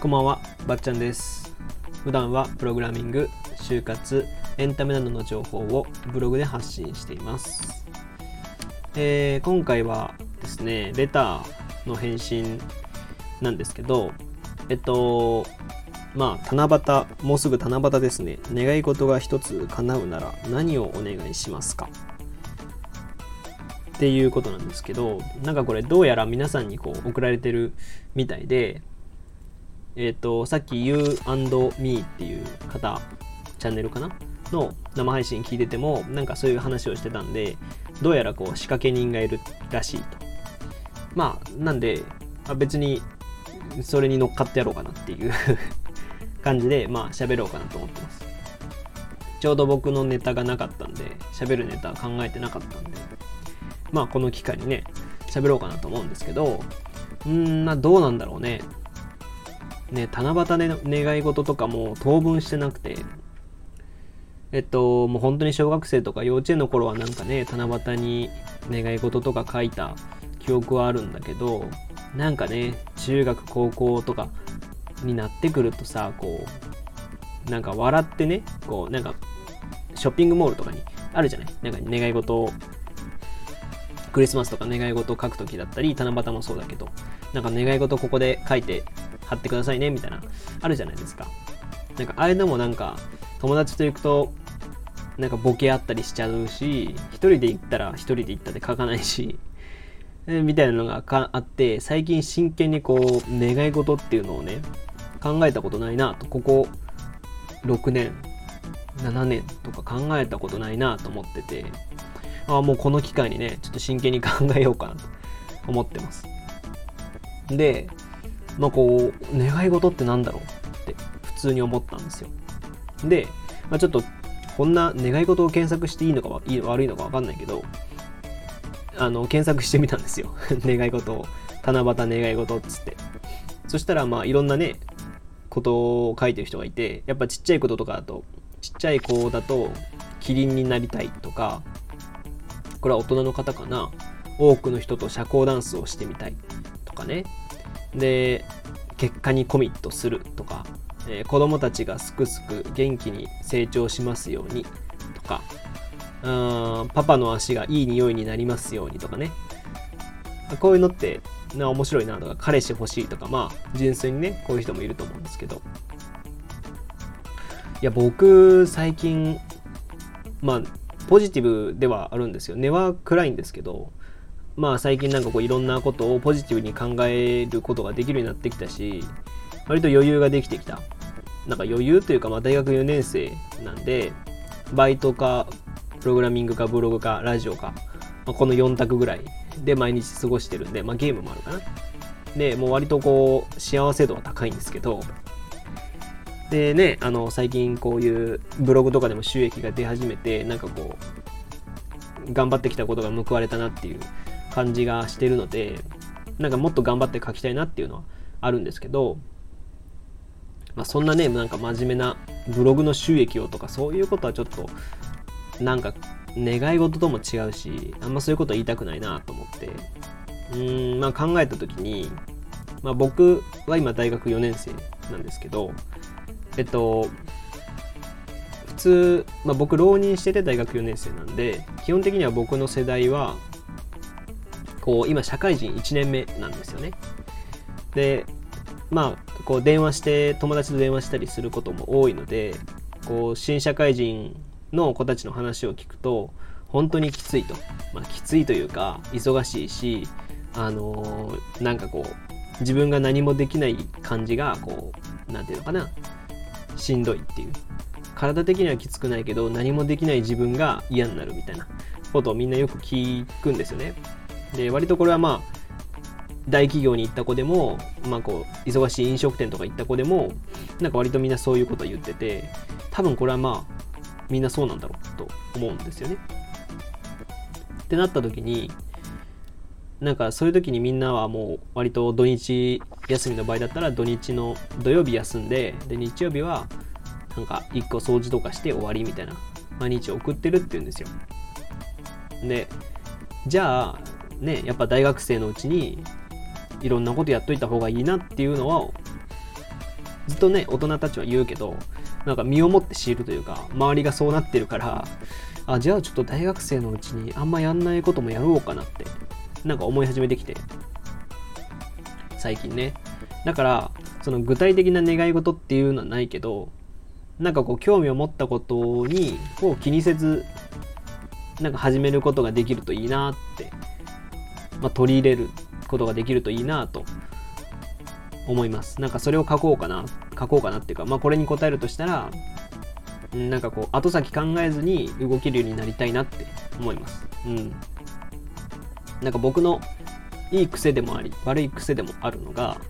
こんばんは、ばっちゃんです。普段はプログラミング、就活、エンタメなどの情報をブログで発信しています。えー今回はですね、レターの返信なんですけど、えっと、まあ、七夕、もうすぐ七夕ですね。願い事が一つ叶うなら何をお願いしますか？っていうことなんですけど、なんかこれどうやら皆さんにこう送られてるみたいで、えっ、と、さっき You&Me っていう方、チャンネルかな？の生配信聞いてても、なんかそういう話をしてたんで、どうやらこう仕掛け人がいるらしいと。まあ、なんで、あ別にそれに乗っかってやろうかなっていう 感じで、まあ喋ろうかなと思ってます。ちょうど僕のネタがなかったんで、喋るネタ考えてなかったんで、まあこの機会にね、喋ろうかなと思うんですけど、うーん、な、どうなんだろうね。ね、七夕での願い事とかも当分してなくて、えっと、もう本当に小学生とか幼稚園の頃はなんかね、七夕に願い事とか書いた記憶はあるんだけど、なんかね、中学、高校とかになってくるとさ、こう、なんか笑ってね、こう、なんか、ショッピングモールとかにあるじゃない？なんか願い事を、クリスマスとか願い事を書くときだったり、七夕もそうだけど、なんか願い事ここで書いて貼ってくださいね、みたいな、あるじゃないですか。なんか、ああいうのもなんか、友達と行くと、なんかボケあったりしちゃうし、一人で行ったら一人で行ったで書かないし、みたいなのがあって、最近真剣にこう、願い事っていうのをね、考えたことないなと、ここ6年、7年とか考えたことないなと思ってて、あ、もうこの機会にね、ちょっと真剣に考えようかなと思ってます。で、まあこう、願い事ってなんだろうって普通に思ったんですよ。で、まあ、ちょっと、こんな願い事を検索していいのか悪いのかわかんないけど、あの、検索してみたんですよ。願い事を。七夕願い事っつって。そしたら、まあ、いろんなね、ことを書いてる人がいて、やっぱちっちゃいこととかだと、ちっちゃい子だと、キリンになりたいとか、これは大人の方かな。多くの人と社交ダンスをしてみたいとかね。で、結果にコミットするとか、えー子供たちがすくすく元気に成長しますようにとか、うーパパの足がいい匂いになりますようにとかね。こういうのってな面白いなとか、彼氏欲しいとか、まあ、純粋にね、こういう人もいると思うんですけど。いや、僕、最近、まあ、ポジティブではあるんですよ。根は暗いんですけど、まあ最近なんかこういろんなことをポジティブに考えることができるようになってきたし、割と余裕ができてきた。なんか余裕というか、まあ大学4年生なんで、バイトか、プログラミングか、ブログか、ラジオか、まあ、この4択ぐらいで毎日過ごしてるんで、まあゲームもあるかな。で、もう割とこう、幸せ度は高いんですけど、でね、あの、最近こういうブログとかでも収益が出始めて、なんかこう、頑張ってきたことが報われたなっていう感じがしてるので、なんかもっと頑張って書きたいなっていうのはあるんですけど、まあ、そんなね、なんか真面目なブログの収益をとかそういうことはちょっと、なんか願い事とも違うし、あんまそういうこと言いたくないなと思って、うーん、まあ考えたときに、まあ僕は今大学4年生なんですけど、えっと、普通、まあ、僕浪人してて大学4年生なんで基本的には僕の世代はこう今社会人1年目なんですよね。でまあこう電話して友達と電話したりすることも多いのでこう新社会人の子たちの話を聞くと本当にきついと、まあ、きついというか忙しいしあのーなんかこう自分が何もできない感じがこうなんていうのかな。しんどいっていう。体的にはきつくないけど何もできない自分が嫌になるみたいな。ことをみんなよく聞くんですよね。で割とこれはまあ大企業に行った子でも、まあ、こう忙しい飲食店とか行った子でもなんか割とみんなそういうことを言ってて多分これはまあみんなそうなんだろうと思うんですよね。ってなった時になんかそういう時にみんなはもう割と土日休みの場合だったら土日の土曜日休んでで日曜日はなんか一個掃除とかして終わりみたいな毎日送ってるっていうんですよ。でじゃあねやっぱ大学生のうちにいろんなことやっといた方がいいなっていうのはずっとね大人たちは言うけどなんか身をもって知るというか周りがそうなってるからあじゃあちょっと大学生のうちにあんまやんないこともやろうかなってなんか思い始めてきて最近ねだからその具体的な願い事っていうのはないけどなんかこう興味を持ったことにを気にせずなんか始めることができるといいなって、まあ、取り入れることができるといいなと思います。なんかそれを書こうかな、書こうかなっていうか、まあこれに答えるとしたら、なんかこう、後先考えずに動けるようになりたいなって思います。うん。なんか僕のいい癖でもあり、悪い癖でもあるのが、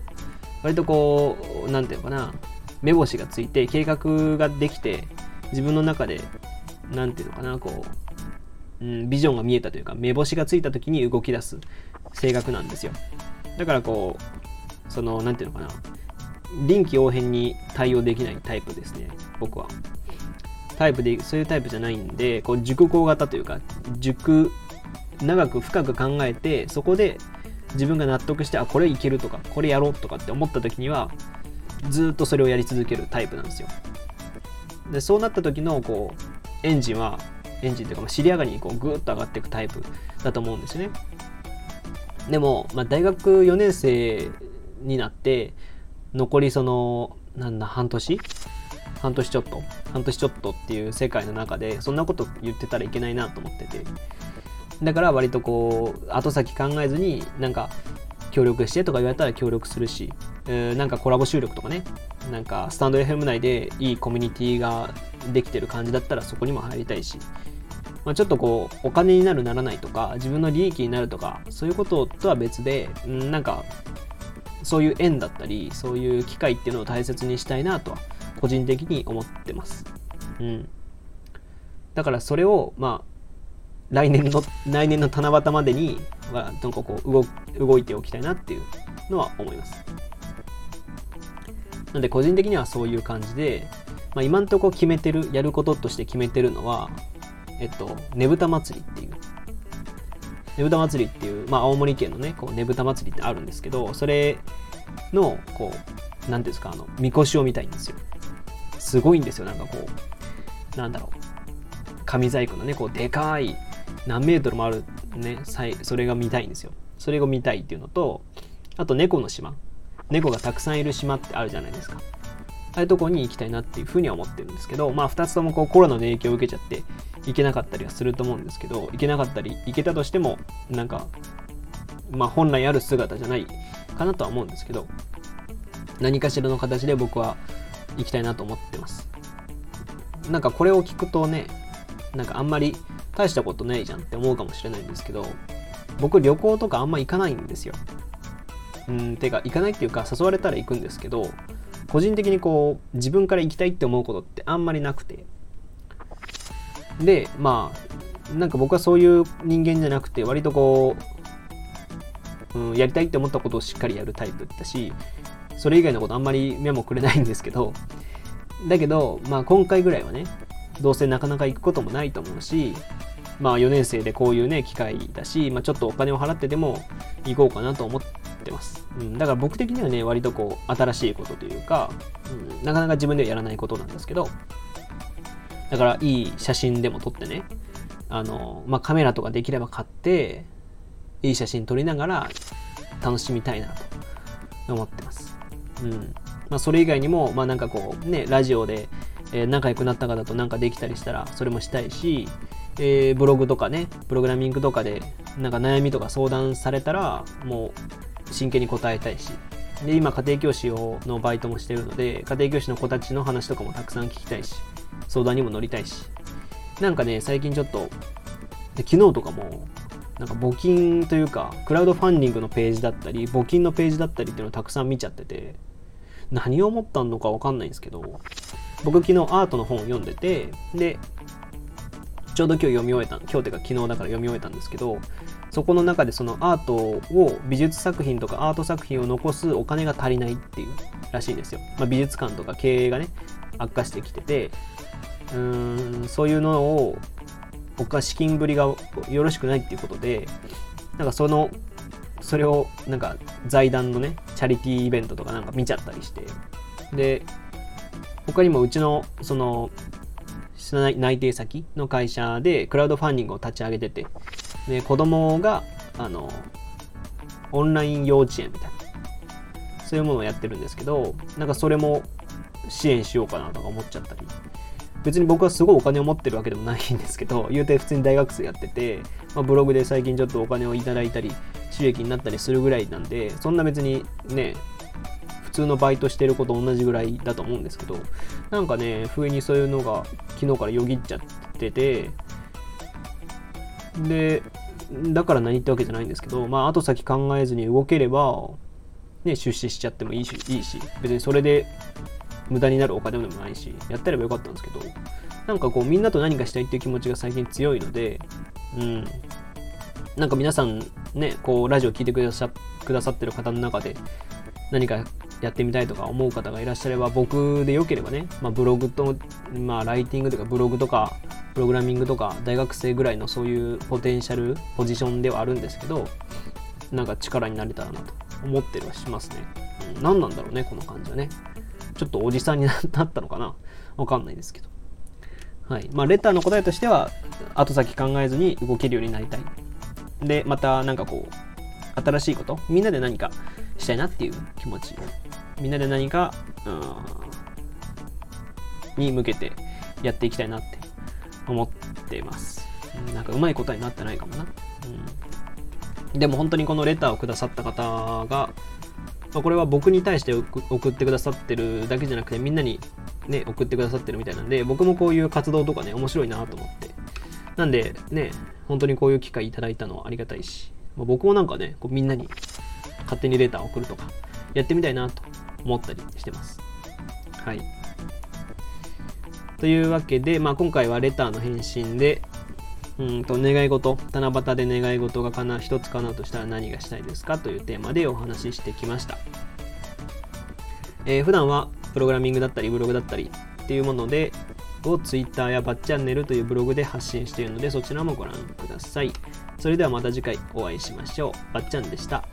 割とこう、なんていうのかな、目星がついて、計画ができて、自分の中で、なんていうのかな、こう、うん、ビジョンが見えたというか、目星がついた時に動き出す性格なんですよ。だからこう、その、なんていうのかな、臨機応変に対応できないタイプですね、僕は。タイプで、そういうタイプじゃないんで、こう、熟考型というか、熟、長く深く考えて、そこで自分が納得して、あ、これいけるとか、これやろうとかって思った時には、ずっとそれをやり続けるタイプなんですよ。で、そうなった時の、こう、エンジンは、エンジンというか、尻上がりにこう、ぐーっと上がっていくタイプだと思うんですよね。でも、まあ、大学4年生になって残りそのなんだ半年？半年ちょっと？半年ちょっとっていう世界の中でそんなこと言ってたらいけないなと思っててだから割とこう後先考えずになんか協力してとか言われたら協力するし、えー、なんかコラボ収録とかねなんかスタンド FM 内でいいコミュニティができてる感じだったらそこにも入りたいしまあ、ちょっとこうお金になるならないとか自分の利益になるとかそういうこととは別で、ん、なんかそういう縁だったりそういう機会っていうのを大切にしたいなとは個人的に思ってます。うん、だからそれをまあ来年の来年の七夕までにはなんかこう動動いておきたいなっていうのは思います。なので個人的にはそういう感じで、まあ、今んとこ決めてるやることとして決めてるのはえっと、ねぶた祭りっていう。ねぶた祭りっていう、まあ、青森県のね、こうねぶた祭りってあるんですけど、それの、こう、なんですか、あの、みこしを見たいんですよ。すごいんですよ、なんかこう、なんだろう。紙細工のね、こう、でかい、何メートルもあるね、それが見たいんですよ。それが見たいっていうのと、あと猫の島。猫がたくさんいる島ってあるじゃないですか。ああいうとこに行きたいなっていうふうには思ってるんですけど、まあ2つともこうコロナの影響を受けちゃって行けなかったりはすると思うんですけど、行けなかったり、行けたとしても、なんか、まあ本来ある姿じゃないかなとは思うんですけど、何かしらの形で僕は行きたいなと思ってます。なんかこれを聞くとね、なんかあんまり大したことないじゃんって思うかもしれないんですけど、僕旅行とかあんま行かないんですよ。うん、てか行かないっていうか誘われたら行くんですけど、個人的にこう自分から行きたいって思うことってあんまりなくてでまあなんか僕はそういう人間じゃなくて割とこう、うん、やりたいって思ったことをしっかりやるタイプだしそれ以外のことあんまり目もくれないんですけどだけどまあ今回ぐらいはねどうせなかなか行くこともないと思うしまあ4年生でこういうね機会だし、まあ、ちょっとお金を払ってでも行こうかなと思ってます。うん、だから僕的にはね、割とこう、新しいことというか、うん、なかなか自分ではやらないことなんですけど、だからいい写真でも撮ってね、あの、まあ、カメラとかできれば買って、いい写真撮りながら楽しみたいなと思ってます。うん。まあ、それ以外にも、まあ、なんかこう、ね、ラジオで、え、仲良くなった方となんかできたりしたら、それもしたいし、えー、ブログとかね、プログラミングとかで、なんか悩みとか相談されたら、もう、真剣に答えたいし。で今家庭教師をのバイトもしてるので家庭教師の子たちの話とかもたくさん聞きたいし相談にも乗りたいし。なんかね最近ちょっと昨日とかもなんか募金というかクラウドファンディングのページだったり募金のページだったりっていうのをたくさん見ちゃってて何を思ったのかわかんないんですけど僕昨日アートの本を読んでてでちょうど今日読み終えた今日っていうか昨日だから読み終えたんですけどそこの中でそのアートを美術作品とかアート作品を残すお金が足りないっていうらしいんですよ、まあ、美術館とか経営がね悪化してきててうーんそういうのを他資金繰りがよろしくないっていうことでなんかそのそれをなんか財団のねチャリティーイベントとかなんか見ちゃったりして。で他にもうちのその内定先の会社でクラウドファンディングを立ち上げててで子供があのオンライン幼稚園みたいなそういうものをやってるんですけどなんかそれも支援しようかなとか思っちゃったり。別に僕はすごいお金を持ってるわけでもないんですけど言うて普通に大学生やってて、まあ、ブログで最近ちょっとお金をいただいたり収益になったりするぐらいなんでそんな別にね普通のバイトしてる子と同じぐらいだと思うんですけどなんかね不意にそういうのが昨日からよぎっちゃっててでだから何ってわけじゃないんですけどまあ後先考えずに動ければね出資しちゃってもいいしいいし別にそれで無駄になるお金でもないしやったればよかったんですけどなんかこうみんなと何かしたいっていう気持ちが最近強いのでうん。なんか皆さんねこうラジオ聞いてくださくださってる方の中で何かやってみたいとか思う方がいらっしゃれば僕でよければね、まあ、ブログと、まあ、ライティングとかブログとかプログラミングとか大学生ぐらいのそういうポテンシャルポジションではあるんですけどなんか力になれたらなと思ってるはしますね、うん、何なんだろうねこの感じはね。ちょっとおじさんになったのかな？わかんないですけど。はい。まあレターの答えとしては後先考えずに動けるようになりたい。でまたなんかこう新しいこと？みんなで何かしたいなっていう気持ちみんなで何かに向けてやっていきたいなって思っています。なんかうまい答えになってないかもな。うん、でも本当にこのレターをくださった方が、これは僕に対して送ってくださってるだけじゃなくてみんなにね、送ってくださってるみたいなんで、僕もこういう活動とかね、面白いなと思って。なんでね、本当にこういう機会いただいたのはありがたいし、まあ、僕もなんかね、こうみんなに勝手にレタを送るとか、やってみたいなと思ったりしてます。はい。というわけで、まあ、今回はレターの返信で、うんと願い事、七夕で願い事がかな一つ叶うとしたら何がしたいですかというテーマでお話ししてきました。えー、普段はプログラミングだったりブログだったりっていうもので、を Twitter やバッチャンネルというブログで発信しているのでそちらもご覧ください。それではまた次回お会いしましょう。ばっちゃんでした。